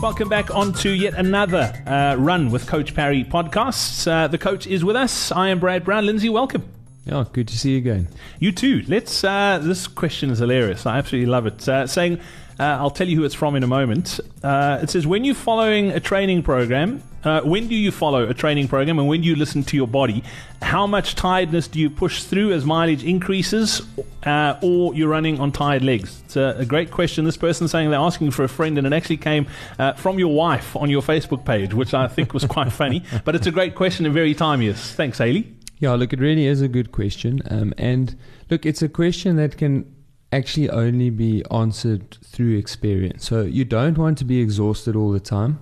Welcome back on to yet another uh, Run with Coach Parry podcasts. Uh, the coach is with us. I am Brad Brown. Lindsay, welcome. Oh, good to see you again. You too. Let's. Uh, this question is hilarious. I absolutely love it. Uh, saying, I'll tell you who it's from in a moment. Uh, it says, when you're following a training program, uh, when do you follow a training program and when do you listen to your body? How much tiredness do you push through as mileage increases uh, or you're running on tired legs? It's a, a, great question. This person saying they're asking for a friend and it actually came uh, from your wife on your Facebook page, which I think was quite funny. But it's a great question and very timeous. Thanks, Haley. Yeah, look, it really is a good question. Um, and look, it's a question that can actually only be answered through experience. So you don't want to be exhausted all the time.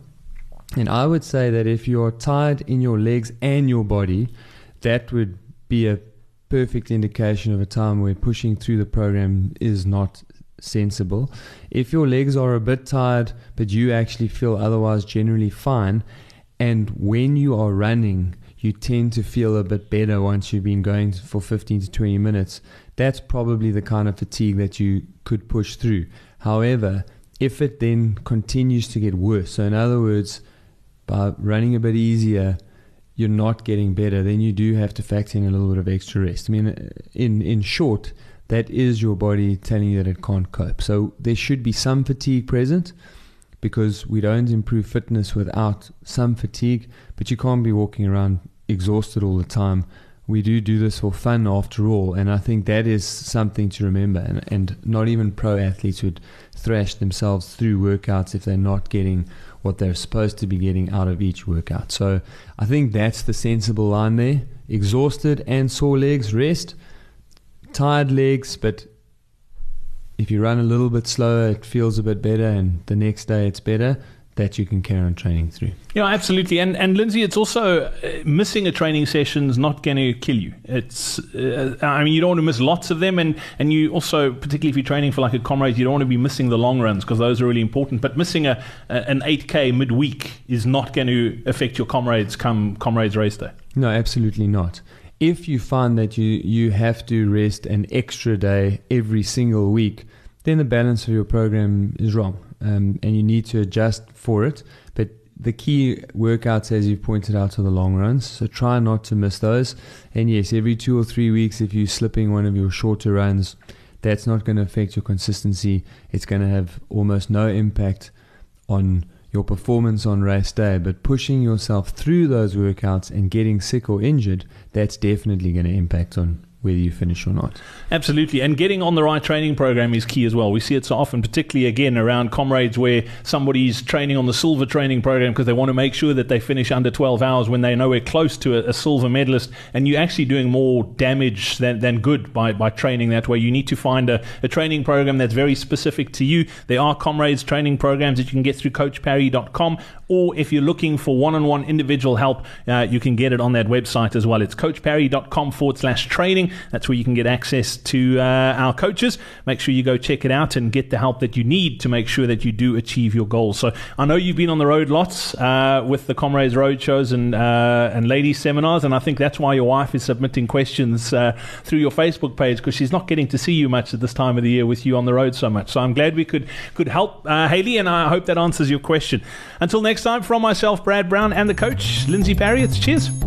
And I would say that if you're tired in your legs and your body, that would be a perfect indication of a time where pushing through the program is not sensible. If your legs are a bit tired, but you actually feel otherwise generally fine, and when you are running, you tend to feel a bit better once you've been going for 15 to 20 minutes, that's probably the kind of fatigue that you could push through. However, if it then continues to get worse, so in other words, by running a bit easier, you're not getting better, then you do have to factor in a little bit of extra rest. I mean, uh, in in short, that is your body telling you that it can't cope. So there should be some fatigue present because we don't improve fitness without some fatigue, but you can't be walking around exhausted all the time. We do do this for fun after all, and I think that is something to remember. And, and not even pro athletes would thrash themselves through workouts if they're not getting what they're supposed to be getting out of each workout. So I think that's the sensible line there. Exhausted and sore legs, rest. Tired legs, but if you run a little bit slower, it feels a bit better, and the next day it's better that you can carry on training through. Yeah, absolutely. And and Lindsay, it's also uh, missing a training session is not going to kill you. It's uh, I mean you don't want to miss lots of them, and and you also particularly if you're training for like a comrade, you don't want to be missing the long runs because those are really important. But missing a, a an 8k midweek is not going to affect your comrades come comrades race day. No, absolutely not. If you find that you you have to rest an extra day every single week, then the balance of your program is wrong um, and you need to adjust for it. But the key workouts, as you pointed out, are the long runs. So try not to miss those. And yes, every two or three weeks, if you're slipping one of your shorter runs, that's not going to affect your consistency. It's going to have almost no impact on your performance on race day, but pushing yourself through those workouts and getting sick or injured, that's definitely going to impact on whether you finish or not. Absolutely. And getting on the right training program is key as well. We see it so often, particularly again around comrades where somebody's training on the silver training program because they want to make sure that they finish under 12 hours when they're nowhere close to a, a silver medalist. And you're actually doing more damage than, than good by, by training that way. You need to find a, a training program that's very specific to you. There are comrades training programs that you can get through coachparry.com or if you're looking for one-on-one individual help, uh, you can get it on that website as well. It's coachparry.com forward slash training. That's where you can get access to uh, our coaches. Make sure you go check it out and get the help that you need to make sure that you do achieve your goals. So I know you've been on the road lots uh, with the Comrades Road shows and uh, and ladies seminars, and I think that's why your wife is submitting questions uh, through your Facebook page because she's not getting to see you much at this time of the year with you on the road so much. So I'm glad we could could help uh, Haley, and I hope that answers your question. Until next time, from myself, Brad Brown, and the coach Lindsay Parry. It's cheers.